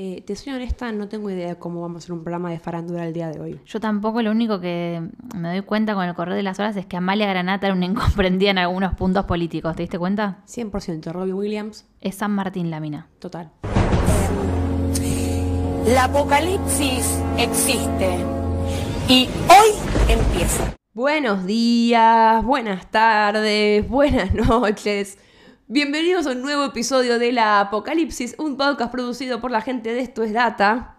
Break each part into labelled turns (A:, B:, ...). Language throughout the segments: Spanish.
A: Eh, te soy honesta, no tengo idea de cómo vamos a hacer un programa de farándula el día de hoy.
B: Yo tampoco, lo único que me doy cuenta con el correr de las horas es que Amalia Granata era una incomprendida en algunos puntos políticos. ¿Te diste cuenta?
A: 100% Robbie Williams,
B: Es San Martín la mina.
A: total.
C: La apocalipsis existe y hoy empieza.
A: Buenos días, buenas tardes, buenas noches. Bienvenidos a un nuevo episodio de La Apocalipsis, un podcast producido por la gente de Esto es Data.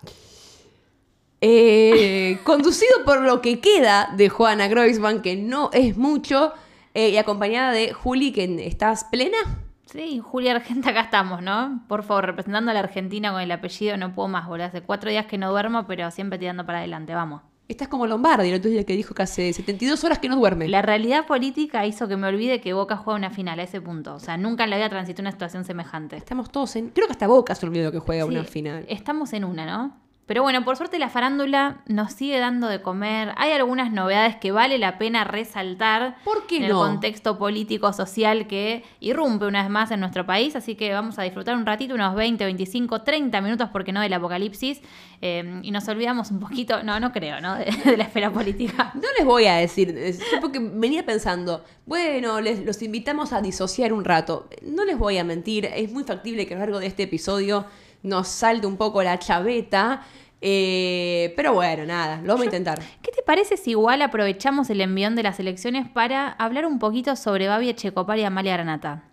A: Eh, conducido por lo que queda de Juana Groisman, que no es mucho, eh, y acompañada de Juli, que estás plena.
B: Sí, Julia Argenta, acá estamos, ¿no? Por favor, representando a la Argentina con el apellido, no puedo más, boludo. Hace cuatro días que no duermo, pero siempre tirando para adelante, vamos.
A: Estás como Lombardi, el otro día que dijo que hace 72 horas que no duerme.
B: La realidad política hizo que me olvide que Boca juega una final a ese punto. O sea, nunca en la vida transité una situación semejante.
A: Estamos todos en. Creo que hasta Boca se olvidó que juega
B: Sí,
A: una final.
B: Estamos en una, ¿no? Pero bueno, por suerte la farándula nos sigue dando de comer. Hay algunas novedades que vale la pena resaltar.
A: ¿Por qué
B: en
A: no?
B: el contexto político social que irrumpe una vez más en nuestro país. Así que vamos a disfrutar un ratito, unos 20, 25, 30 minutos, porque no, del apocalipsis. Eh, y nos olvidamos un poquito, no, no creo, ¿no? De, de la esfera política.
A: No les voy a decir, porque venía pensando, bueno, les, los invitamos a disociar un rato. No les voy a mentir, es muy factible que a lo largo de este episodio nos salte un poco la chaveta. eh, pero bueno, nada, lo vamos a intentar.
B: ¿Qué te parece si igual aprovechamos el envión de las elecciones para hablar un poquito sobre Babi Echecopar y Amalia Granata?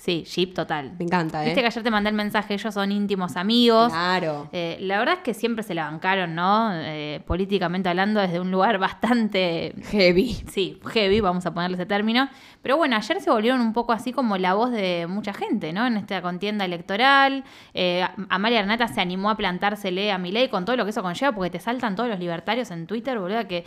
B: Sí, ship total.
A: Me encanta, ¿eh?
B: Viste que ayer te mandé el mensaje, ellos son íntimos amigos.
A: Claro.
B: Eh, la verdad es que siempre se la bancaron, ¿no? Eh, políticamente hablando, desde un lugar bastante,
A: Heavy.
B: sí, heavy, vamos a ponerle ese término. Pero bueno, ayer se volvieron un poco así como la voz de mucha gente, ¿no? En esta contienda electoral. Eh, Amalia Granata se animó a plantársele a Milei con todo lo que eso conlleva, porque te saltan todos los libertarios en Twitter, boludo, que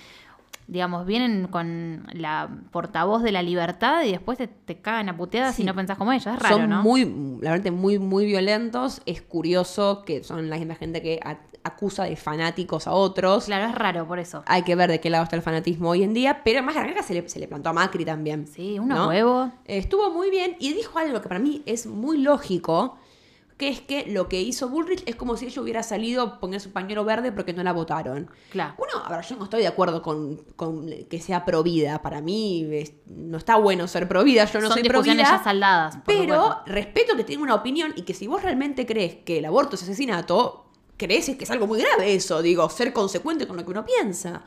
B: digamos, vienen con la portavoz de la libertad y después te, te cagan a puteadas
A: Sí.
B: y no pensás como ellos. Es raro,
A: son
B: ¿no?
A: muy, la verdad, muy, muy violentos. Es curioso que son la misma gente que acusa de fanáticos a otros.
B: Claro, es raro por eso.
A: Hay que ver de qué lado está el fanatismo hoy en día, pero más Granata se le, se le plantó a Macri también.
B: Sí, unos
A: ¿no?
B: huevos.
A: Estuvo muy bien y dijo algo que para mí es muy lógico, que es que lo que hizo Bullrich es como si ella hubiera salido poner su pañuelo verde porque no la votaron.
B: Claro.
A: Uno, a ver, yo no estoy de acuerdo con, con que sea provida. Para mí es- no está bueno ser provida, yo no
B: Son
A: soy
B: discusiones
A: provida.
B: ya saldadas. por
A: Pero
B: supuesto.
A: respeto que tenga una opinión y que si vos realmente crees que el aborto es asesinato, crees que es algo muy grave eso, digo, ser consecuente con lo que uno piensa.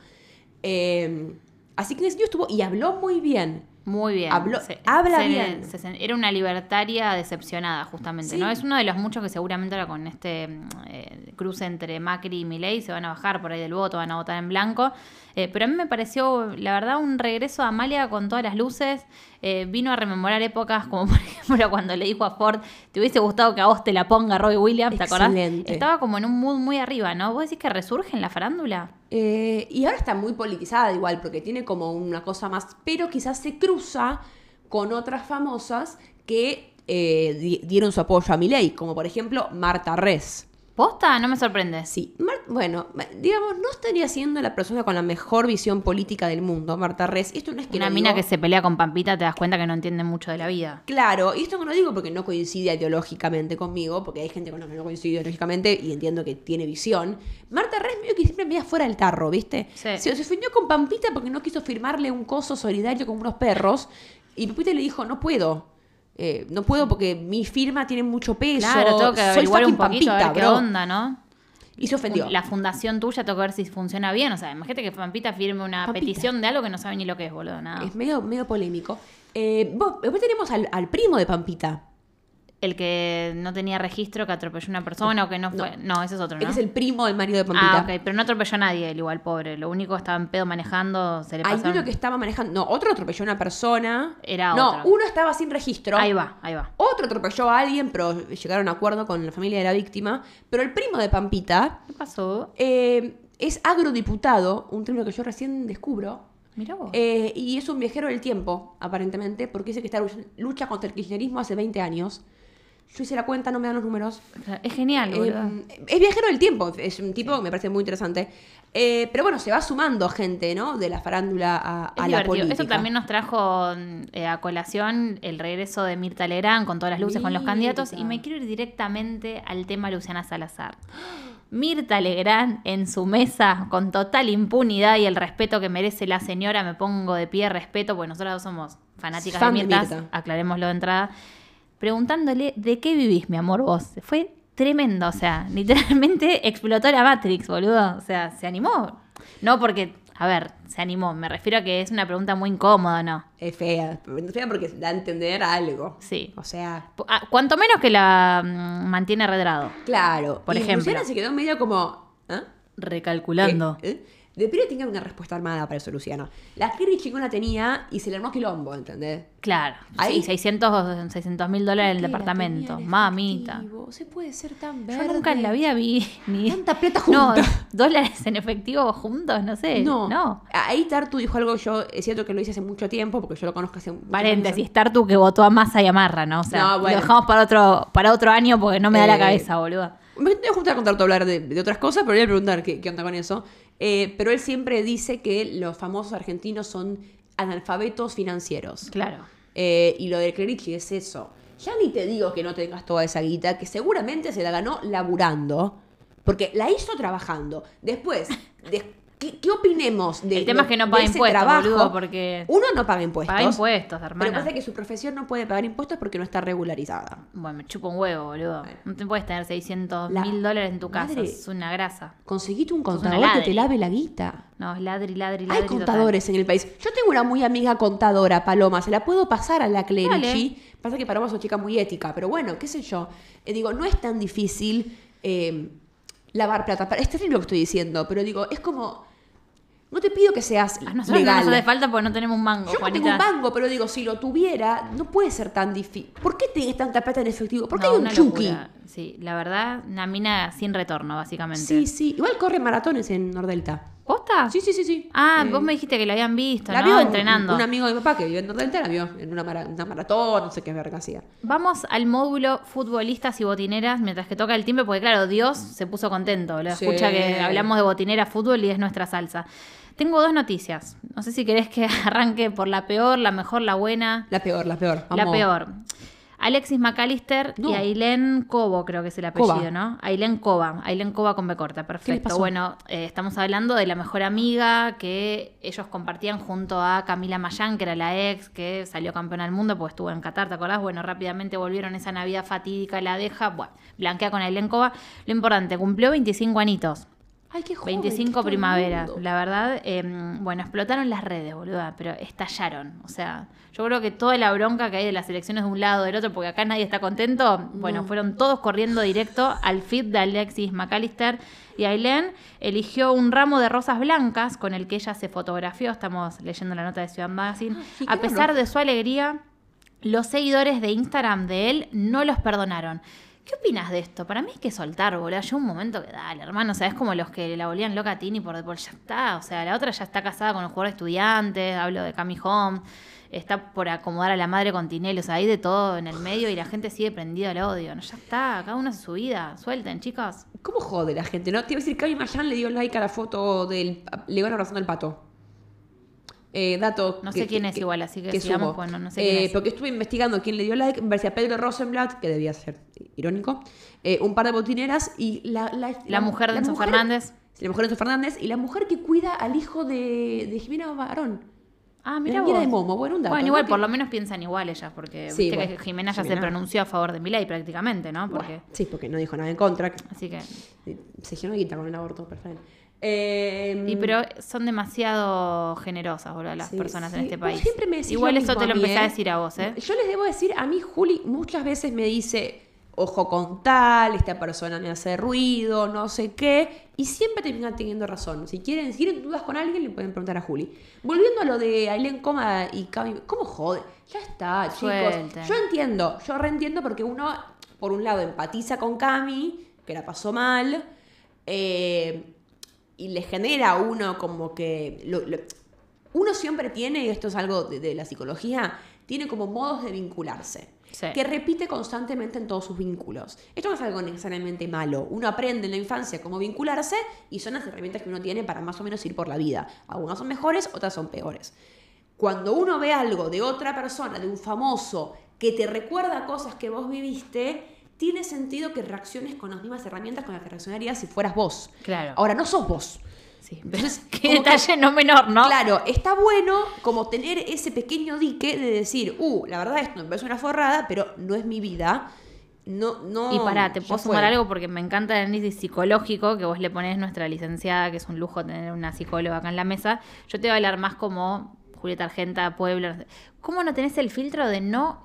A: Eh, así que en ese sentido estuvo y habló muy bien.
B: Muy bien.
A: Habló- habla bien.
B: se- era una libertaria decepcionada, justamente,
A: Sí.
B: ¿no? Es uno de los muchos que seguramente ahora con este mm, eh, cruce entre Macri y Milei se van a bajar por ahí del voto, van a votar en blanco. Eh, pero a mí me pareció, la verdad, un regreso a Amalia con todas las luces. Eh, vino a rememorar épocas como, por ejemplo, cuando le dijo a Ford, te hubiese gustado que a vos te la ponga Robbie Williams, ¿te acordás?
A: Excelente.
B: Estaba como en un mood muy arriba, ¿no? ¿Vos decís que resurge en la farándula?
A: Eh, y ahora está muy politizada igual, porque tiene como una cosa más, pero quizás se cruza con otras famosas que eh, di- dieron su apoyo a Milei, como por ejemplo Marta Res.
B: ¿Posta? No me sorprende.
A: Sí, Mar- bueno, digamos, no estaría siendo la persona con la mejor visión política del mundo, Marta Res. Esto no es que
B: Una mina
A: digo-
B: que se pelea con Pampita, te das cuenta que no entiende mucho de la vida.
A: Claro, y esto no lo digo porque no coincide ideológicamente conmigo, porque hay gente con la que no coincide ideológicamente y entiendo que tiene visión. Marta Res medio que siempre me fuera del tarro, ¿viste?
B: Sí.
A: Se, se ofendió con Pampita porque no quiso firmarle un coso solidario con unos perros y Pampita le dijo, no puedo. Eh, no puedo porque mi firma tiene mucho peso.
B: Claro, tengo que averiguar un poquito a ver
A: Pampita,
B: qué
A: bro.
B: onda, ¿no?
A: Y se ofendió.
B: La fundación tuya, tengo que ver si funciona bien. O sea, imagínate que Pampita firme una
A: Pampita.
B: petición de algo que no sabe ni lo que es, boludo, nada.
A: Es medio, medio polémico. Eh, vos- después tenemos al, al primo de Pampita.
B: El que no tenía registro, que atropelló a una persona o que no fue. No, ese es otro, ¿no?
A: Él es el primo del marido de Pampita.
B: Ah, ok, pero no atropelló a nadie, él igual, pobre. Lo único que estaba en pedo manejando, se le
A: Hay uno que estaba manejando. No, otro atropelló a una persona.
B: Era
A: no,
B: otro.
A: uno estaba sin registro.
B: Ahí va, ahí va.
A: Otro atropelló a alguien, pero llegaron a acuerdo con la familia de la víctima. Pero el primo de Pampita
B: ¿Qué pasó?
A: eh, es agrodiputado, un término que yo recién descubro.
B: Mira vos.
A: eh, y es un viajero del tiempo, aparentemente, porque dice que está lucha- lucha contra el kirchnerismo hace 20 años. Yo hice la cuenta, no me dan los números.
B: Es genial.
A: Eh, es viajero del tiempo, es un tipo que me parece muy interesante. Eh, pero bueno, se va sumando gente, ¿no? De la farándula a, la
B: divertido.
A: política.
B: Eso también nos trajo eh, a colación el regreso de Mirta Legrand con todas las luces, con los candidatos. Y me quiero ir directamente al tema Luciana Salazar. Mirta Legrand en su mesa, con total impunidad y el respeto que merece la señora, me pongo de pie, respeto, porque nosotros dos somos fanáticas
A: Fan
B: de
A: de
B: Mirta,
A: Mirta.
B: aclarémoslo de entrada, preguntándole de qué vivís, mi amor, vos. Fue tremendo, o sea, literalmente explotó la Matrix, boludo. O sea, se animó. No porque, a ver, se animó, me refiero a que es una pregunta muy incómoda, ¿no?
A: Es fea, es fea porque da a entender algo.
B: Sí.
A: O sea,
B: ah, cuanto menos que la mm, mantiene redrado.
A: claro.
B: Por
A: y
B: ejemplo.
A: Luciana se quedó medio como. ¿ah?
B: Recalculando.
A: ¿Eh? De primero tenía una respuesta armada para eso, Luciana. La Kirby chingona tenía y se le armó quilombo, ¿entendés?
B: Claro.
A: Ahí-
B: Sí, 600 mil dólares en el
A: ¿Qué la
B: departamento.
A: en
B: Mamita.
A: Se puede ser tan
B: Yo nunca en la vida vi ni
A: Tanta plata
B: No,
A: junta.
B: dólares en efectivo juntos, no sé.
A: No.
B: No.
A: Ahí Tartu dijo algo yo, es cierto que lo hice hace mucho tiempo, porque yo lo conozco hace muchos
B: Paréntesis. Tartu que votó a Massa y a Marra, ¿no? O sea,
A: No, bueno.
B: lo dejamos para otro, para otro año porque no me da la
A: Eh,
B: cabeza, boludo.
A: Me voy a juntar con Tartu a hablar de, de otras cosas, pero voy a preguntar qué, qué onda con eso. Eh, pero él siempre dice que los famosos argentinos son analfabetos financieros.
B: Claro.
A: Eh, y lo de Clerici es eso. Ya ni te digo que no tengas toda esa guita, que seguramente se la ganó laburando, porque la hizo trabajando. Después, de- ¿qué, qué opinemos de
B: El tema
A: lo-
B: es que no paga impuestos,
A: trabajo?
B: boludo, porque
A: Uno no paga impuestos.
B: paga impuestos,
A: Pero
B: hermano.
A: pasa que su profesión no puede pagar impuestos porque no está regularizada.
B: Bueno, me chupa un huevo, boludo. No te puedes tener 600
A: La
B: mil dólares en tu casa.
A: madre-
B: Es una grasa.
A: Conseguite un contador que te lave la guita.
B: No, es ladri, ladri, ladri.
A: Hay
B: total.
A: contadores en el país. Yo tengo una muy amiga contadora, Paloma. Se la puedo pasar a la Clerici. Pasa que Paloma es una chica muy ética, pero bueno, qué sé yo. Eh, digo, no es tan difícil eh, lavar plata. Es terrible lo que estoy diciendo, pero digo, es como. No te pido que seas
B: A nosotros
A: legal.
B: no nos hace falta porque no tenemos un mango,
A: Yo no
B: Juanita.
A: tengo un banco, pero digo, si lo tuviera, no puede ser tan difícil. ¿Por qué tienes tanta plata en efectivo? ¿Por qué
B: No,
A: hay un chuki?
B: Sí, la verdad, una mina sin retorno, básicamente.
A: Sí, sí. Igual corre maratones en Nordelta.
B: ¿Posta?
A: Sí, sí, sí, sí.
B: Ah,
A: Eh,
B: vos me dijiste que la habían visto,
A: La
B: ¿no?
A: vio
B: Entrenando.
A: Un, amigo de mi papá que vive en Nordelta, la vio en una, mara- una maratón, no sé qué verga hacía.
B: Vamos al módulo futbolistas y botineras mientras que toca el timbre, porque claro, Dios se puso contento. Lo
A: Sí.
B: escucha que hablamos de botinera fútbol y es nuestra salsa. Tengo dos noticias. No sé si querés que arranque por la peor, la mejor, la buena.
A: La peor, la peor.
B: La peor. Alexis McAllister
A: No.
B: y Ailén Cobo, creo que es el apellido,
A: Coba.
B: ¿no? Ailén Coba. Ailén Coba con B corta, perfecto. Bueno, eh, estamos hablando de la mejor amiga que ellos compartían junto a Camila Mayán, que era la ex, que salió campeona del mundo porque estuvo en Qatar, ¿te acordás? Bueno, rápidamente volvieron esa Navidad fatídica, la deja, bueno, blanquea con Ailén Coba. Lo importante, cumplió 25 anitos.
A: Ay, qué joven.
B: 25
A: que todo el
B: primaveras,
A: mundo.
B: la verdad, eh, bueno, explotaron las redes, boluda, pero estallaron. O sea, yo creo que toda la bronca que hay de las elecciones de un lado del otro, porque acá nadie está contento, bueno, fueron todos corriendo directo al feed de Alexis McAllister y Ailén eligió un ramo de rosas blancas con el que ella se fotografió, estamos leyendo la nota de Ciudad Magazine,
A: sí,
B: a
A: qué
B: pesar de su alegría, los seguidores de Instagram de él no los perdonaron. ¿Qué opinas de esto? Para mí es que soltar, boludo. Yo un momento que dale, hermano. O sea, es como los que la volvían loca a Tini por, por ya está. O sea, la otra ya está casada con el jugador de estudiantes. Hablo de Cami Home. Está por acomodar a la madre con Tinelli. O sea, hay de todo en el medio y la gente sigue prendida al odio. No, ya está. Cada uno hace su vida. Suelten, chicos.
A: ¿Cómo jode la gente, no? Te iba a decir Cami Mayan le dio like a la foto del. Le van abrazando el pato. Eh, dato.
B: No sé quién es igual, así que
A: que
B: sigamos, no sé
A: Eh,
B: es.
A: Porque estuve investigando quién le dio like. Me parecía Pedro Rosenblatt, que debía ser irónico. eh, un par de botineras y la. La,
B: La mujer de Enzo
A: mujer-
B: Fernández.
A: La mujer de Enzo Fernández y la mujer que cuida al hijo de, de Jimena Barón.
B: Ah, mira vos.
A: de Momo, bueno, un dato,
B: Bueno,
A: ¿no?
B: igual por lo menos piensan igual ellas, porque
A: Sí,
B: viste
A: bueno,
B: que Jimena ya se pronunció a favor de Milei prácticamente, ¿no? Porque,
A: Sí, porque no dijo nada en contra.
B: así que
A: Se hicieron guita con el aborto, perfecto. Eh,
B: Y pero son demasiado generosas, boludo, las
A: Sí,
B: personas en este país.
A: siempre me
B: Igual eso te lo empecé a decir a vos, ¿eh?
A: Yo les debo decir, a mí Juli muchas veces me dice, ojo con tal, esta persona me hace ruido, no sé qué, y siempre terminan teniendo razón. Si quieren, si tienen dudas con alguien, le pueden preguntar a Juli. Volviendo a lo de Ailén Coma y Cami, ¿cómo jode? Ya está, chicos. Yo entiendo, yo reentiendo porque uno, por un lado, empatiza con Cami, que la pasó mal, eh, y le genera a uno como que... lo- lo- uno siempre tiene, y esto es algo de, de la psicología, tiene como modos de vincularse.
B: Sí.
A: que repite constantemente en todos sus vínculos. Esto no es algo necesariamente malo. Uno aprende en la infancia cómo vincularse y son las herramientas que uno tiene para más o menos ir por la vida. Algunas son mejores, otras son peores. Cuando uno ve algo de otra persona, de un famoso, que te recuerda cosas que vos viviste, tiene sentido que reacciones con las mismas herramientas con las que reaccionarías si fueras vos.
B: Claro.
A: Ahora, no sos vos.
B: Sí,
A: Entonces,
B: qué
A: que-
B: detalle no menor, ¿no?
A: Claro, está bueno como tener ese pequeño dique de decir, uh, la verdad esto me parece una forrada, pero no es mi vida. No, no.
B: Y pará, te puedo sumar algo porque me encanta el análisis psicológico que vos le ponés nuestra licenciada, que es un lujo tener una psicóloga acá en la mesa. Yo te voy a hablar más como Julieta Argenta, Pueblo. sé. ¿Cómo no tenés el filtro de no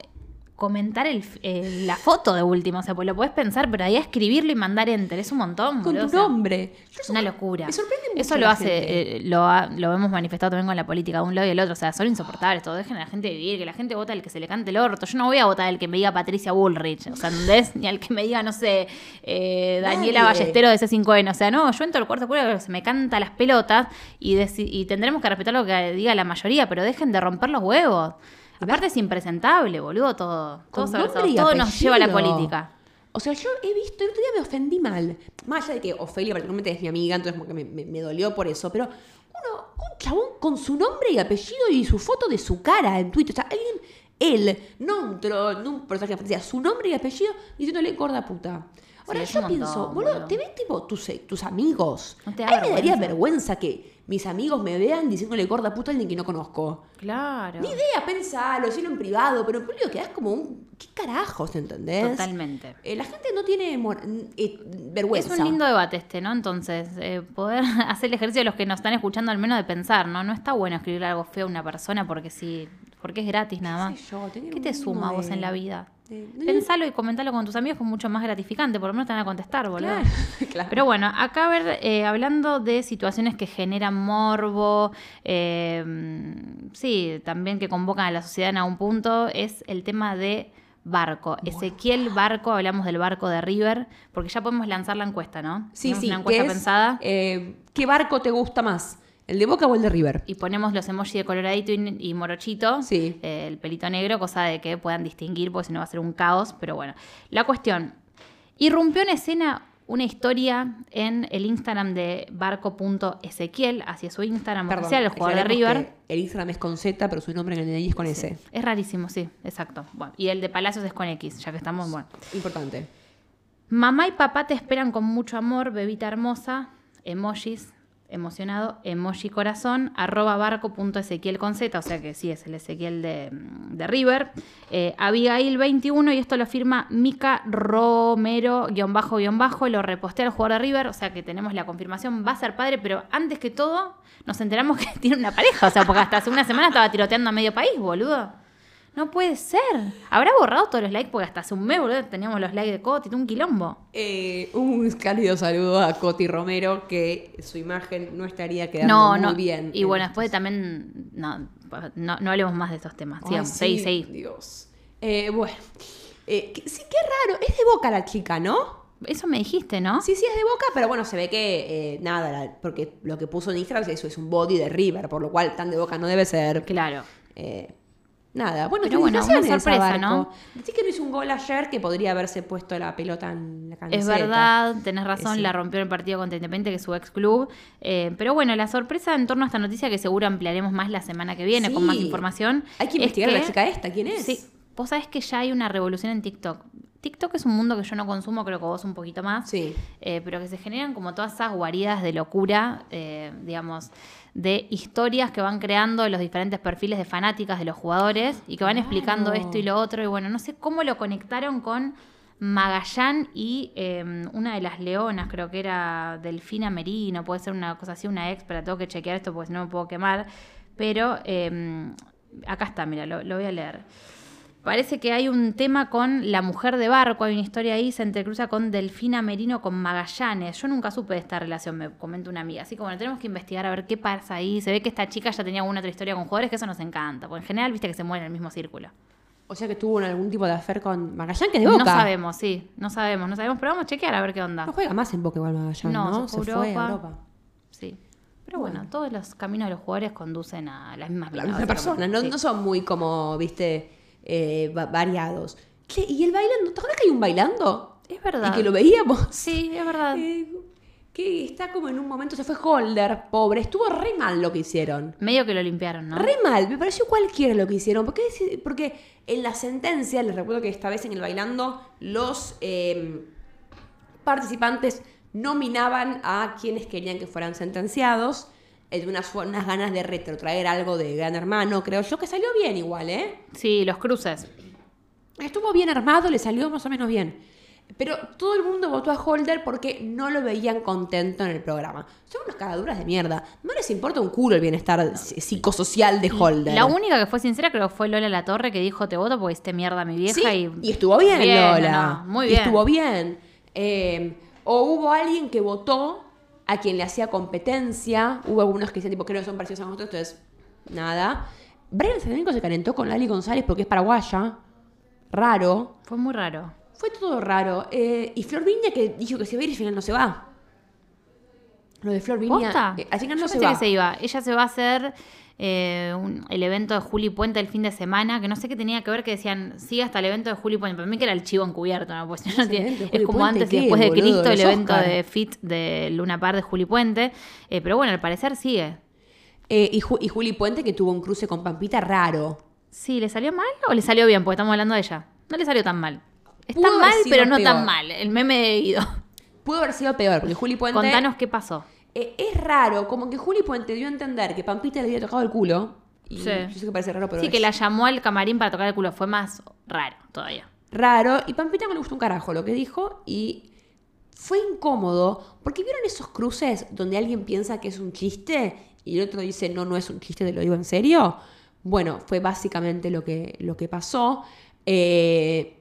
B: comentar el, eh, la foto de último? O sea, pues lo podés pensar, pero ahí escribirlo y mandar enter. Es un montón,
A: Con tu
B: o sea,
A: nombre.
B: Es una locura.
A: Me sorprende mucho
B: Eso lo hace, eh, lo, ha- lo hemos manifestado también con la política de un lado y del otro. O sea, son insoportables todo. Dejen a la gente vivir, que la gente vota el que se le cante el orto. Yo no voy a votar el que me diga Patricia Bullrich, o sea, ¿entendés? Ni al que me diga, no sé, eh, Daniela
A: Nadie.
B: Ballestero de C5N. O sea, no, yo entro al cuarto oscuro que se me canta las pelotas y, y tendremos que respetar lo que diga la mayoría, pero dejen de romper los huevos. Aparte es impresentable, boludo, todo. Todo nos lleva a la política.
A: O sea, yo he visto, el otro día me ofendí mal. Más allá de que Ofelia particularmente es mi amiga, entonces como que me, me- me dolió por eso. Pero uno, un chabón con su nombre y apellido y su foto de su cara en Twitter. O sea, alguien, él, no un troll, no un personaje de fantasía, su nombre y apellido diciéndole gorda puta. Ahora yo pienso, boludo,
B: boludo.
A: te ves tipo tus, eh, tus amigos.
B: ¿No te
A: a mí me daría
B: vergüenza?
A: que mis amigos me vean diciéndole gorda puta a alguien que no conozco.
B: Claro.
A: Ni idea, pensalo, decirlo en privado, pero en público quedás como un. ¿Qué carajos, entendés?
B: Totalmente.
A: Eh, la gente no tiene eh, vergüenza.
B: Es un lindo debate este, ¿no? Entonces, eh, poder hacer el ejercicio de los que nos están escuchando al menos de pensar, ¿no? No está bueno escribir algo feo a una persona porque sí, porque es gratis nada
A: ¿Qué
B: más.
A: yo?
B: ¿Qué te suma a vos
A: de-
B: en la vida?
A: de-
B: Pensalo y comentalo con tus amigos, que es mucho más gratificante, por lo menos te van a contestar, boludo.
A: Claro, claro.
B: Pero bueno, acá a ver, eh, hablando de situaciones que generan morbo, eh, sí, también que convocan a la sociedad en algún punto, es el tema de barco. Ezequiel Barco, hablamos del barco de River, porque ya podemos lanzar la encuesta, ¿no?
A: Sí,
B: Tenemos
A: sí.
B: Una
A: que
B: encuesta
A: es,
B: pensada.
A: eh, ¿Qué barco te gusta más? ¿El de Boca o el de River?
B: Y ponemos los emojis de coloradito y, y morochito,
A: Sí.
B: eh, el pelito negro, cosa de que puedan distinguir, porque si no va a ser un caos. Pero bueno, la cuestión. Irrumpió en escena una historia en el Instagram de barco.ezequiel, hacia su Instagram
A: Perdón,
B: oficial, el jugador de River.
A: El Instagram es con Z, pero su nombre en el DNI es con S.
B: Es rarísimo, sí, exacto. Bueno, y el de Palacios es con X, ya que estamos, bueno.
A: Importante.
B: Mamá y papá te esperan con mucho amor, bebita hermosa, emojis, emocionado, emoji corazón, arroba barco.ezequiel con Z, o sea que sí, es el Ezequiel de, de River. Eh, Abigail 21, y esto lo firma Mica Romero, guion bajo, guion bajo, lo repostea el jugador de River, o sea que tenemos la confirmación, va a ser padre, pero antes que todo nos enteramos que tiene una pareja, o sea, porque hasta hace una semana estaba tiroteando a medio país, boludo. No puede ser. ¿Habrá borrado todos los likes? Porque hasta hace un mes, boludo, teníamos los likes de Coti, un quilombo.
A: Eh, un cálido saludo a Coti Romero, que su imagen no estaría quedando
B: No,
A: muy
B: no.
A: bien.
B: Y bueno, después también. No, no, no hablemos más de estos temas. Sigamos,
A: sí,
B: seguí.
A: Dios. Eh, bueno. Eh, sí, qué raro. Es de Boca la chica, ¿no?
B: Eso me dijiste, ¿no?
A: Sí, sí, es de Boca, pero bueno, se ve que eh, nada, la- porque lo que puso en Instagram eso es un body de River, por lo cual tan de Boca no debe ser.
B: Claro.
A: Eh, nada, bueno,
B: Pero bueno, una sorpresa. ¿no?
A: Decí que no hizo un gol ayer que podría haberse puesto la pelota en la camiseta.
B: Es verdad, tenés razón,
A: sí.
B: la rompió en el partido contra Independiente, que es su ex club. Eh, pero bueno, la sorpresa en torno a esta noticia, que seguro ampliaremos más la semana que viene con más información.
A: Hay que
B: es
A: investigar a la chica esta, ¿quién es?
B: Sí, vos sabés que ya hay una revolución en TikTok. TikTok es un mundo que yo no consumo, creo que vos un poquito más.
A: Sí.
B: eh, pero que se generan como todas esas guaridas de locura, eh, digamos, de historias que van creando los diferentes perfiles de fanáticas de los jugadores y que van explicando esto y lo otro. Y bueno, no sé cómo lo conectaron con Magallán y eh, una de las leonas, creo que era Delfina Merino, puede ser una cosa así, una ex, pero tengo que chequear esto porque si no me puedo quemar. Pero eh, acá está, mira, lo, lo voy a leer. Parece que hay un tema con la mujer de barco, hay una historia ahí, se entrecruza con Delfina Merino con Magallanes. Yo nunca supe de esta relación, me comenta una amiga. Así que bueno, tenemos que investigar a ver qué pasa ahí. Se ve que esta chica ya tenía alguna otra historia con jugadores, que eso nos encanta, porque en general viste que se mueven en el mismo círculo.
A: O sea que tuvo algún tipo de affair con Magallán, que de Boca.
B: No sabemos, sí, no sabemos, no sabemos, pero vamos a chequear a ver qué onda.
A: No juega más en Boca igual Magallán,
B: No,
A: ¿no?
B: se fue a
A: fue a
B: Europa.
A: Europa.
B: Sí. Pero bueno, todos los caminos de los jugadores conducen a las mismas
A: La misma persona, no,
B: Sí.
A: no son muy como, viste, eh, va- variados. ¿y el bailando? ¿Te acuerdas que hay un bailando?
B: Es verdad.
A: Y que lo veíamos.
B: Sí, es verdad.
A: Eh, que está como en un momento, se fue Holder, pobre, estuvo re mal lo que hicieron.
B: Medio que lo limpiaron, ¿no?
A: Re mal, me pareció cualquiera lo que hicieron. Porque, porque en la sentencia, les recuerdo que esta vez en el bailando, los eh, participantes nominaban a quienes querían que fueran sentenciados. De unas, unas ganas de retrotraer algo de Gran Hermano, creo yo, que salió bien igual, ¿eh?
B: Sí, los cruces.
A: Estuvo bien armado, le salió más o menos bien. Pero todo el mundo votó a Holder porque no lo veían contento en el programa. Son unos cagaduras de mierda. No les importa un culo el bienestar psi- psicosocial de Holder.
B: La única que fue sincera creo que fue Lola La Torre que dijo te voto porque esté mierda mi vieja
A: Sí,
B: y...
A: y estuvo bien, Lola.
B: no, muy
A: Y
B: bien.
A: estuvo bien. Eh, o hubo alguien que votó a quien le hacía competencia. Hubo algunos que decían, tipo, que no son parecidos a nosotros, entonces, nada. Brian Federico se calentó con Lali González porque es paraguaya. Raro.
B: Fue muy raro.
A: Fue todo raro. Eh, y Flor Viña que dijo que se va a ir y al final no se va. Lo de Flor Viña. Eh, al final
B: Yo
A: no se
B: pensé
A: va.
B: que se iba. Ella se va a hacer eh, un- el evento de Juli Puente el fin de semana, que no sé qué tenía que ver, que decían, sigue hasta el evento de Juli Puente. Para mí que era el chivo encubierto, ¿no? Pues no
A: ¿Ese
B: tiene-
A: evento de
B: es
A: Juli
B: como
A: Puente
B: antes y después de
A: boludo?
B: Cristo, el evento
A: Oscar.
B: de Fit de Luna Par de Juli Puente. Eh, pero bueno, al parecer sigue.
A: Eh, y, Ju- y Juli Puente que tuvo un cruce con Pampita raro.
B: Sí, ¿le salió mal o le salió bien? Porque estamos hablando de ella. No le salió tan mal. Está mal, pero no
A: peor.
B: tan mal. El meme de Guido.
A: Pudo haber sido peor, porque Juli Puente.
B: Contanos qué pasó.
A: Eh, es raro, como que Juli Puente dio a entender que Pampita le había tocado el culo. Y
B: Sí.
A: Yo sé que parece raro, pero
B: sí,
A: es
B: que la llamó al camarín para tocar el culo. Fue más raro todavía.
A: raro. Y Pampita no le gustó un carajo lo que dijo. Y fue incómodo. Porque vieron esos cruces donde alguien piensa que es un chiste y el otro dice, no, no es un chiste, te lo digo en serio. Bueno, fue básicamente lo que, lo que pasó. Eh,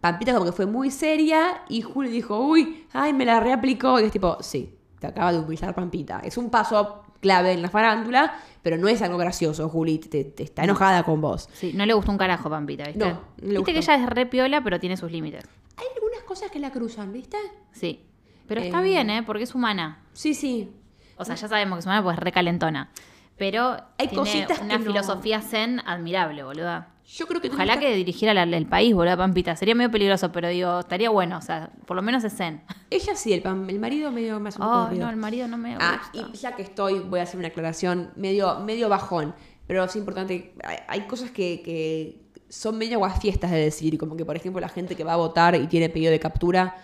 A: Pampita como que fue muy seria y Juli dijo, uy, ay, me la reaplicó. Y es tipo, sí, te acaba de humillar Pampita. Es un paso clave en la farándula, pero no es algo gracioso, Juli, te, te está enojada con vos.
B: Sí, no le gustó un carajo Pampita, ¿viste?
A: No, no le
B: Viste que ella es re piola, pero tiene sus límites.
A: Hay algunas cosas que la cruzan, ¿viste?
B: Sí. Pero está
A: Eh.
B: bien, ¿eh? Porque es humana.
A: Sí, sí.
B: O sea, ya sabemos que es humana porque es re calentona. Pero
A: Hay
B: tiene
A: cositas
B: una
A: que no-
B: filosofía zen admirable, boluda.
A: Yo creo que
B: Ojalá que dirigiera la- el país, boluda, Pampita. Sería medio peligroso, pero digo, estaría bueno. O sea, por lo menos es zen.
A: Ella sí, el, pam- el marido medio más un poco
B: Oh,
A: aburrido.
B: no, el marido no me
A: Ah,
B: gusta.
A: y ya que estoy, voy a hacer una aclaración medio, medio bajón, pero es importante. Hay, hay cosas que, que son medio guafiestas de decir, como que, por ejemplo, la gente que va a votar y tiene pedido de captura,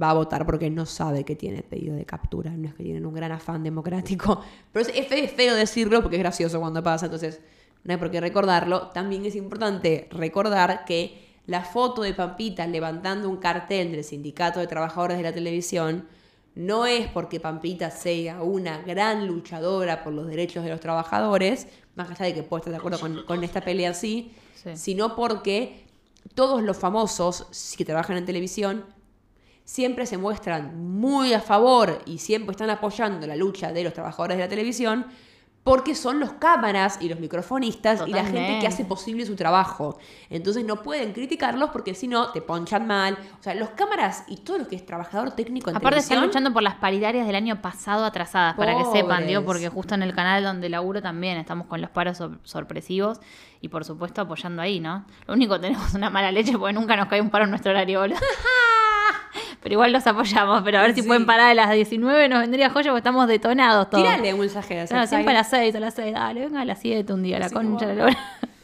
A: va a votar porque no sabe que tiene pedido de captura. No es que tienen un gran afán democrático. Pero es, es feo decirlo porque es gracioso cuando pasa, entonces no hay por qué recordarlo. También es importante recordar que la foto de Pampita levantando un cartel del Sindicato de Trabajadores de la Televisión no es porque Pampita sea una gran luchadora por los derechos de los trabajadores, más allá de que pueda estar de acuerdo con, con esta pelea así,
B: Sí.
A: sino porque todos los famosos que trabajan en televisión siempre se muestran muy a favor y siempre están apoyando la lucha de los trabajadores de la televisión porque son los cámaras y los microfonistas y la gente que hace posible su trabajo. Entonces no pueden criticarlos porque si no te ponchan mal. O sea, los cámaras y todo lo que es trabajador técnico en
B: Aparte están luchando por las paritarias del año pasado atrasadas, para que sepan, digo, porque justo en el canal donde laburo también estamos con los paros sor- sorpresivos y por supuesto apoyando ahí, ¿no? Lo único que tenemos una mala leche porque nunca nos cae un paro en nuestro horario. Pero igual los apoyamos, pero a ver si
A: Sí.
B: pueden parar a las 19 nos vendría joya porque estamos detonados todos.
A: Tírale un mensaje sex
B: siempre a las 6, a las 6, dale, venga a las 7 un día, la
A: Así
B: concha la.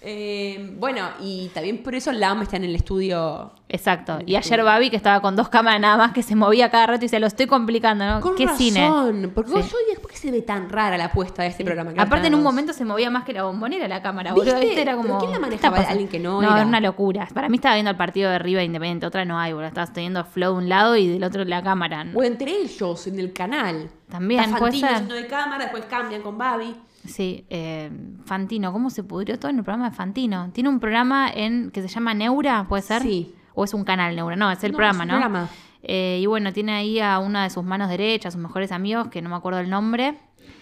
A: Eh, bueno, y también por eso Lam está en el estudio
B: Exacto. Y ayer Babi, que estaba con dos cámaras nada más, que se movía cada rato y se lo estoy complicando, ¿no?
A: Con
B: ¿Qué
A: razón,
B: cine?
A: Porque
B: Sí.
A: yo ¿por qué se ve tan rara la puesta de este programa?
B: Aparte, en un momento se movía más que la bombonera la cámara,
A: ¿Viste?
B: boludo. ¿Viste? Era
A: ¿Pero
B: como.
A: quién la
B: ¿qué
A: manejaba? ¿Alguien que no
B: No,
A: era?
B: era una locura. Para mí estaba viendo el partido de River Independiente, otra no hay, boludo. Estabas teniendo flow de un lado y del otro la cámara.
A: O entre ellos, en el canal.
B: También,
A: Está Fantino de cámara, después cambian con Babi.
B: Sí, eh, Fantino, ¿cómo se pudrió todo en el programa de Fantino? Tiene un programa en que se llama Neura, ¿puede ser?
A: Sí.
B: ¿O es un canal Neura? No, es el
A: No,
B: programa,
A: es
B: ¿no?
A: programa.
B: Eh, y bueno, tiene ahí a una de sus manos derechas, sus mejores amigos, que no me acuerdo el nombre.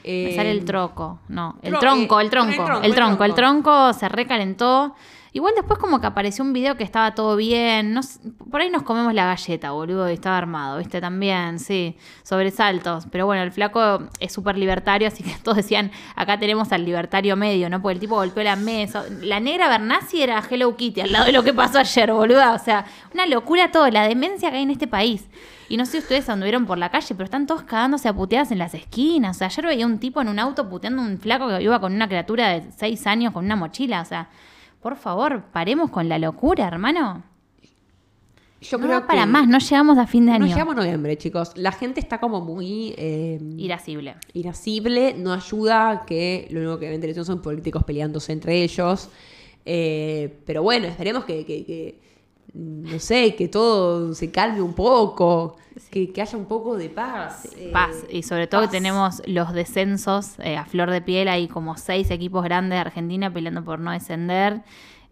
B: Me
A: Eh,
B: sale el troco, no, el
A: tro-
B: tronco,
A: eh,
B: el tronco,
A: el tronco,
B: el
A: el
B: tronco, el
A: tronco.
B: tronco se recalentó. Igual después como que apareció un video que estaba todo bien. No sé, por ahí nos comemos la galleta, boludo, y estaba armado, ¿viste? También, sí. Sobresaltos. Pero bueno, el flaco es súper libertario, así que todos decían, acá tenemos al libertario medio, ¿no? Porque el tipo golpeó la mesa. La negra Bernasi era Hello Kitty al lado de lo que pasó ayer, boludo. O sea, una locura todo, la demencia que hay en este país. Y no sé si ustedes anduvieron por la calle, pero están todos cagándose a puteadas en las esquinas. O sea, ayer veía un tipo en un auto puteando a un flaco que iba con una criatura de seis años con una mochila. O sea, por favor, paremos con la locura, hermano.
A: Yo
B: no
A: creo
B: para
A: que
B: más, no llegamos a fin de año.
A: No llegamos a noviembre, chicos. La gente está como muy eh,
B: Irascible.
A: irascible, no ayuda que lo único que ven en televisión son políticos peleándose entre ellos. Eh, pero bueno, esperemos que, que- que, no sé, que todo se calme un poco, que, que haya un poco de paz. eh,
B: Paz. Y sobre todo que tenemos los descensos eh, a flor de piel. Hay como seis equipos grandes de Argentina peleando por no descender.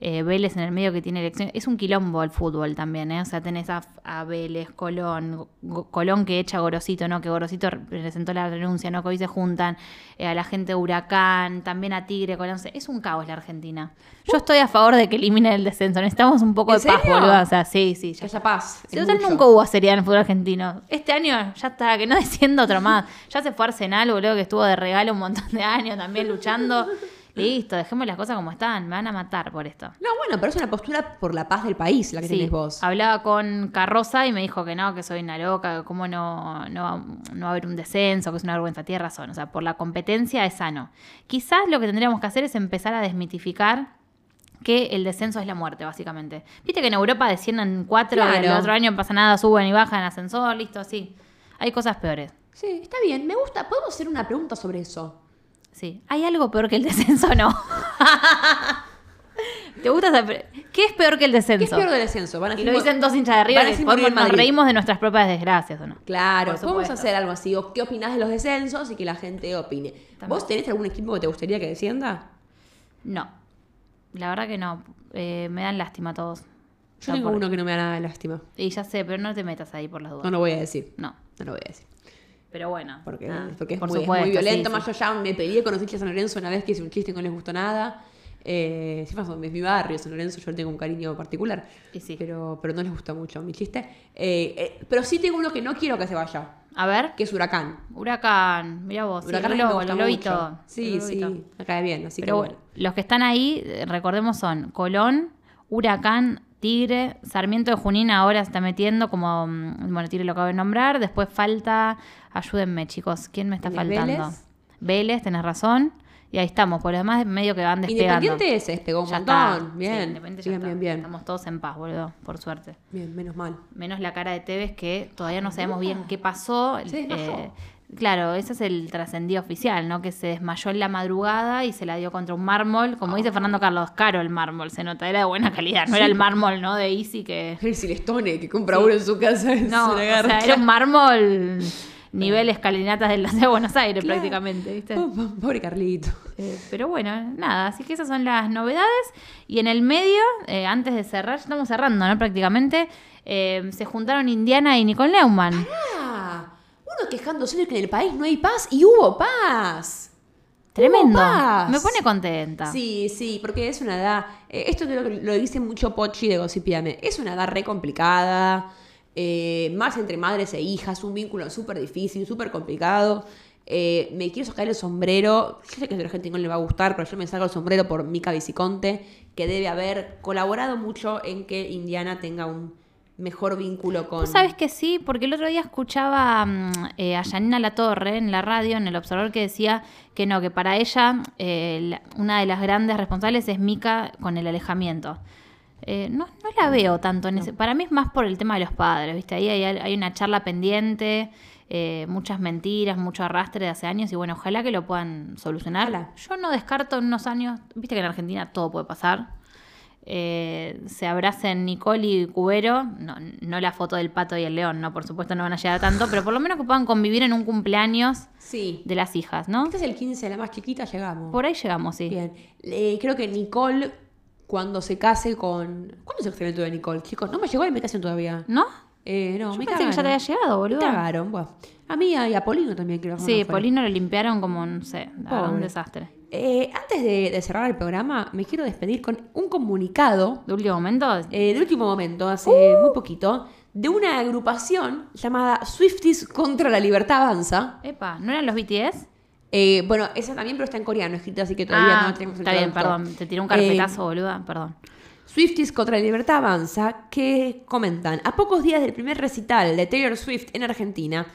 B: Eh, Vélez en el medio que tiene elecciones. Es un quilombo el fútbol también, ¿eh? O sea, tenés a, a Vélez, Colón, Go- Colón que echa a Gorosito, ¿no? Que Gorosito presentó la renuncia, ¿no? Que hoy se juntan. eh, a la gente de Huracán, también a Tigre, Colón. Es un caos la Argentina. Yo estoy a favor de que eliminen el descenso. Necesitamos un poco
A: ¿En
B: de paz,
A: serio?
B: boludo. O sea, sí, sí. Ya
A: haya paz.
B: si total nunca hubo seriedad en el fútbol argentino. Este año ya está, que no descienda otro más. Ya se fue Arsenal, boludo, que estuvo de regalo un montón de años también luchando. Listo, dejemos las cosas como están. Me van a matar por esto.
A: No, bueno, pero es una postura por la paz del país la que
B: Sí,
A: tenés vos.
B: hablaba con Carroza y me dijo que no, que soy una loca, que cómo no, no, no va a haber un descenso, que es una vergüenza. Tiene razón, o sea, por la competencia es sano. Quizás lo que tendríamos que hacer es empezar a desmitificar que el descenso es la muerte, básicamente. Viste que en Europa descienden cuatro, y el
A: Claro.
B: otro año no pasa nada, suben y bajan en ascensor, listo, así. Hay cosas peores.
A: Sí, está bien, me gusta. ¿Podemos hacer una pregunta sobre eso?
B: Sí. ¿Hay algo peor que el descenso o no? ¿Te gusta esa pre- ¿Qué es peor que el descenso?
A: ¿Qué es peor del descenso? Van a
B: Y
A: decir-
B: lo dicen dos hinchas de arriba
A: van a
B: que
A: decir
B: podemos-
A: morir en
B: nos
A: Madrid.
B: reímos de nuestras propias desgracias, ¿o no?
A: Claro,
B: Por
A: podemos
B: supuesto.
A: hacer algo así. o ¿Qué opinás de los descensos y que la gente opine?
B: También.
A: ¿Vos tenés algún equipo que te gustaría que descienda?
B: No. La verdad que no. Eh, me dan lástima a todos.
A: Yo
B: O sea,
A: tengo
B: por-
A: uno que no me da nada de lástima.
B: Y ya sé, pero no te metas ahí por las dudas.
A: No lo voy a decir.
B: No.
A: No lo voy a decir.
B: Pero bueno.
A: Porque,
B: nada,
A: porque es,
B: por
A: muy, es muy violento.
B: sí,
A: Más
B: sí.
A: yo ya me peleé con los hinchas de San Lorenzo una vez que hice un chiste y no les gustó nada. Eh, sí, pasó, es mi barrio, San Lorenzo, yo le tengo un cariño particular.
B: Sí.
A: Pero, pero no les gustó mucho mi chiste. Eh, eh, pero sí tengo uno que no quiero que se vaya,
B: A ver.
A: que es Huracán.
B: Huracán. Mira vos. sí,
A: Huracán
B: el lobo,
A: gusta
B: el.
A: Sí,
B: el
A: sí,
B: lobito.
A: me cae bien, así
B: Pero
A: que
B: bueno,
A: bueno.
B: los que están ahí, eh, recordemos, son Colón, Huracán, Tigre, Sarmiento de Junín ahora se está metiendo como, mm, bueno, Tigre lo acabo de nombrar, después falta, ayúdenme chicos, ¿quién me está
A: ¿Tenés
B: faltando?
A: Vélez?
B: Vélez, tenés razón, y ahí estamos, por lo demás medio que van despegando.
A: Independiente se despegó un
B: Ya
A: montón.
B: está. Sí,
A: Bien. Bien, bien, bien.
B: Estamos todos en paz, boludo, por suerte.
A: Bien, menos mal.
B: Menos la cara de Tevez que todavía no sabemos bien qué pasó.
A: Se.
B: Eh, claro, ese es el trascendido oficial, ¿no? Que se desmayó en la madrugada y se la dio contra un mármol. Como dice Fernando Carlos, caro el mármol, se nota, era de buena calidad. No era el mármol, ¿no? De Easy que...
A: El Silestone que compra
B: Sí.
A: uno en su casa.
B: No,
A: se
B: o sea, era un mármol nivel escalinatas de de Buenos Aires
A: Claro.
B: prácticamente, ¿viste?
A: Oh, Pobre Carlito.
B: Eh, pero bueno, nada, así que esas son las novedades. Y en el medio, eh, antes de cerrar, estamos cerrando, ¿no? Prácticamente, eh, se juntaron Indiana y Nicole Neumann.
A: Ah, uno quejándose de que en el país no hay paz y hubo paz.
B: Tremendo.
A: Hubo paz.
B: Me pone contenta.
A: Sí, sí, porque es una edad. eh, esto que lo dice mucho Pochi de Gossipiame. Es una edad re complicada. eh, más entre madres e hijas. Un vínculo súper difícil, súper complicado. eh, me quiero sacar el sombrero. Yo sé que a la gente no le va a gustar, pero yo me saco el sombrero por Mica Viciconte, que debe haber colaborado mucho en que Indiana tenga un mejor vínculo con.
B: Tú sabes que sí, porque el otro día escuchaba mm, eh, a Janina Latorre en la radio, en El Observador, que decía que no, que para ella eh, la- una de las grandes responsables es Mica con el alejamiento. Eh, no, no la veo tanto en ese. Para mí es más por el tema de los padres, ¿viste? Ahí hay, hay una charla pendiente, eh, muchas mentiras, mucho arrastre de hace años, y bueno, ojalá que lo puedan solucionar.
A: Ojalá.
B: Yo no descarto en unos años, viste que en Argentina todo puede pasar. Eh, se abracen Nicole y Cubero, no, no la foto del pato y el león, no, por supuesto no van a llegar tanto, pero por lo menos que puedan convivir en un cumpleaños
A: Sí.
B: de las hijas, ¿no?
A: Este es el 15, la más chiquita, llegamos.
B: Por ahí llegamos, sí.
A: Bien. Eh, creo que Nicole, cuando se case con. ¿Cuándo el casamiento de Nicole, chicos? No me llegó la invitación todavía.
B: ¿No?
A: Eh, no,
B: Yo
A: me
B: pensé que ya te había llegado, boludo.
A: Me cagaron, bueno. A mí y a Polino también creo. que
B: Sí,
A: no.
B: Polino lo limpiaron como, no sé, un desastre.
A: Eh, antes de, de cerrar el programa, me quiero despedir con un comunicado
B: ¿De último momento?
A: eh, de último momento, hace
B: Uh.
A: muy poquito, de una agrupación llamada Swifties contra la Libertad Avanza.
B: Epa, ¿no eran los BTS?
A: Eh, bueno, esa también, pero está en coreano escrita, así que todavía
B: ah,
A: no tenemos el
B: está bien,
A: traductor.
B: perdón. Te tiré un carpetazo, boluda. Perdón.
A: Swifties contra la libertad avanza que comentan, a pocos días del primer recital de Taylor Swift en Argentina,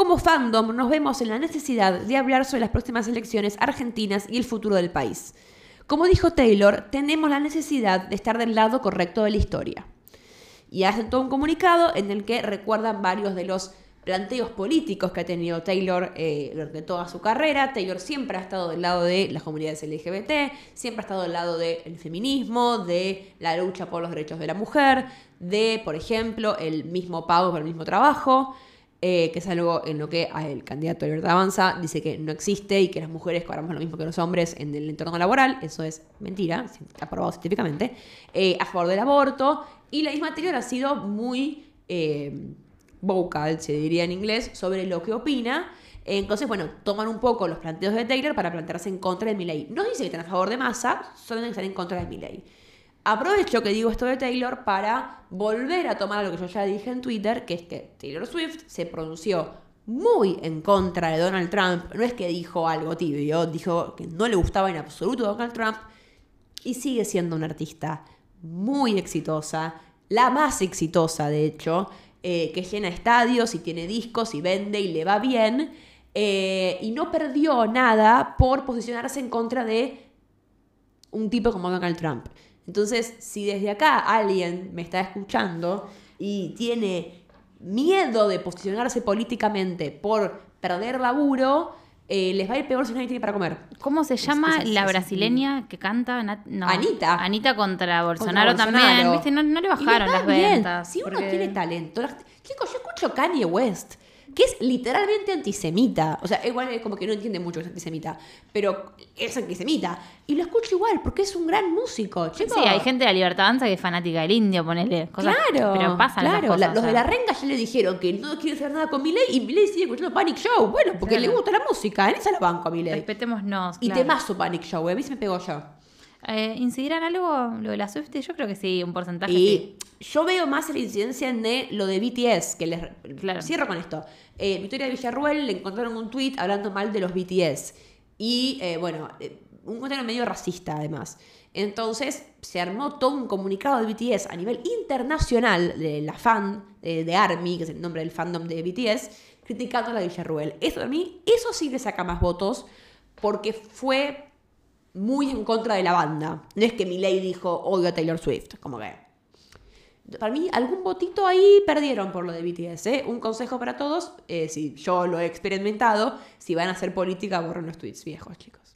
A: como fandom nos vemos en la necesidad de hablar sobre las próximas elecciones argentinas y el futuro del país. Como dijo Taylor, tenemos la necesidad de estar del lado correcto de la historia. Y hacen todo un comunicado en el que recuerdan varios de los planteos políticos que ha tenido Taylor eh, durante toda su carrera. Taylor siempre ha estado del lado de las comunidades LGBT, siempre ha estado del lado del feminismo, de la lucha por los derechos de la mujer, de, por ejemplo, el mismo pago por el mismo trabajo, eh, que es algo en lo que ah, el candidato de Libertad Avanza dice que no existe y que las mujeres cobramos lo mismo que los hombres en el entorno laboral. Eso es mentira, está probado científicamente. Eh, a favor del aborto. Y la misma Taylor ha sido muy eh, vocal, se diría en inglés, sobre lo que opina. Entonces, bueno, toman un poco los planteos de Taylor para plantearse en contra de Milley. No dice que están a favor de Massa, solo que están en contra de Milley. Aprovecho que digo esto de Taylor para volver a tomar lo que yo ya dije en Twitter, que es que Taylor Swift se pronunció muy en contra de Donald Trump. No es que dijo algo tibio, dijo que no le gustaba en absoluto Donald Trump y sigue siendo una artista muy exitosa, la más exitosa de hecho, eh, que llena estadios y tiene discos y vende y le va bien, eh, y no perdió nada por posicionarse en contra de un tipo como Donald Trump. Entonces, si desde acá alguien me está escuchando y tiene miedo de posicionarse políticamente por perder laburo, eh, les va a ir peor si nadie tiene para comer.
B: ¿Cómo se llama
A: es-
B: la
A: es-
B: brasileña que canta? No.
A: Anita.
B: Anita contra
A: Contra
B: Bolsonaro, también. No, no le bajaron las
A: bien.
B: ventas.
A: Si uno tiene talento. las- Chicos, yo escucho Kanye West, que es literalmente antisemita. O sea, igual es como que no entiende mucho que es antisemita, pero es antisemita. Y lo escucho igual, porque es un gran músico. Chicos.
B: Sí, hay gente de la Libertad Avanza que es fanática del indio, ponele. Cosas,
A: Claro,
B: Pero pasan esas
A: claro.
B: cosas.
A: La-
B: o
A: los de
B: sea.
A: la renga ya le dijeron que no quiere hacer nada con Milei y Milei sigue escuchando Panic Show. Bueno, porque
B: Claro.
A: le gusta la música. En esa la banco a Milei.
B: Respetémonos.
A: Y
B: claro.
A: temazo Panic Show, eh, a mí se me pegó ya.
B: Eh, ¿Incidirán algo lo de la Swift? Yo creo que sí, un porcentaje
A: Y yo veo más la incidencia en de lo de BTS, que les
B: Claro.
A: cierro con esto. Eh, Victoria Villarruel le encontraron un tweet hablando mal de los BTS. Y eh, bueno, eh, un comentario medio racista además. Entonces se armó todo un comunicado de BTS a nivel internacional de la fan de, de ARMY, que es el nombre del fandom de BTS, criticando a la Villarruel. Eso a mí, eso sí le saca más votos porque fue muy en contra de la banda. No es que Milei dijo odio a Taylor Swift, como que. Para mí, algún votito ahí perdieron por lo de BTS. ¿eh? Un consejo para todos, eh, si yo lo he experimentado, si van a hacer política, borren los tweets viejos, chicos.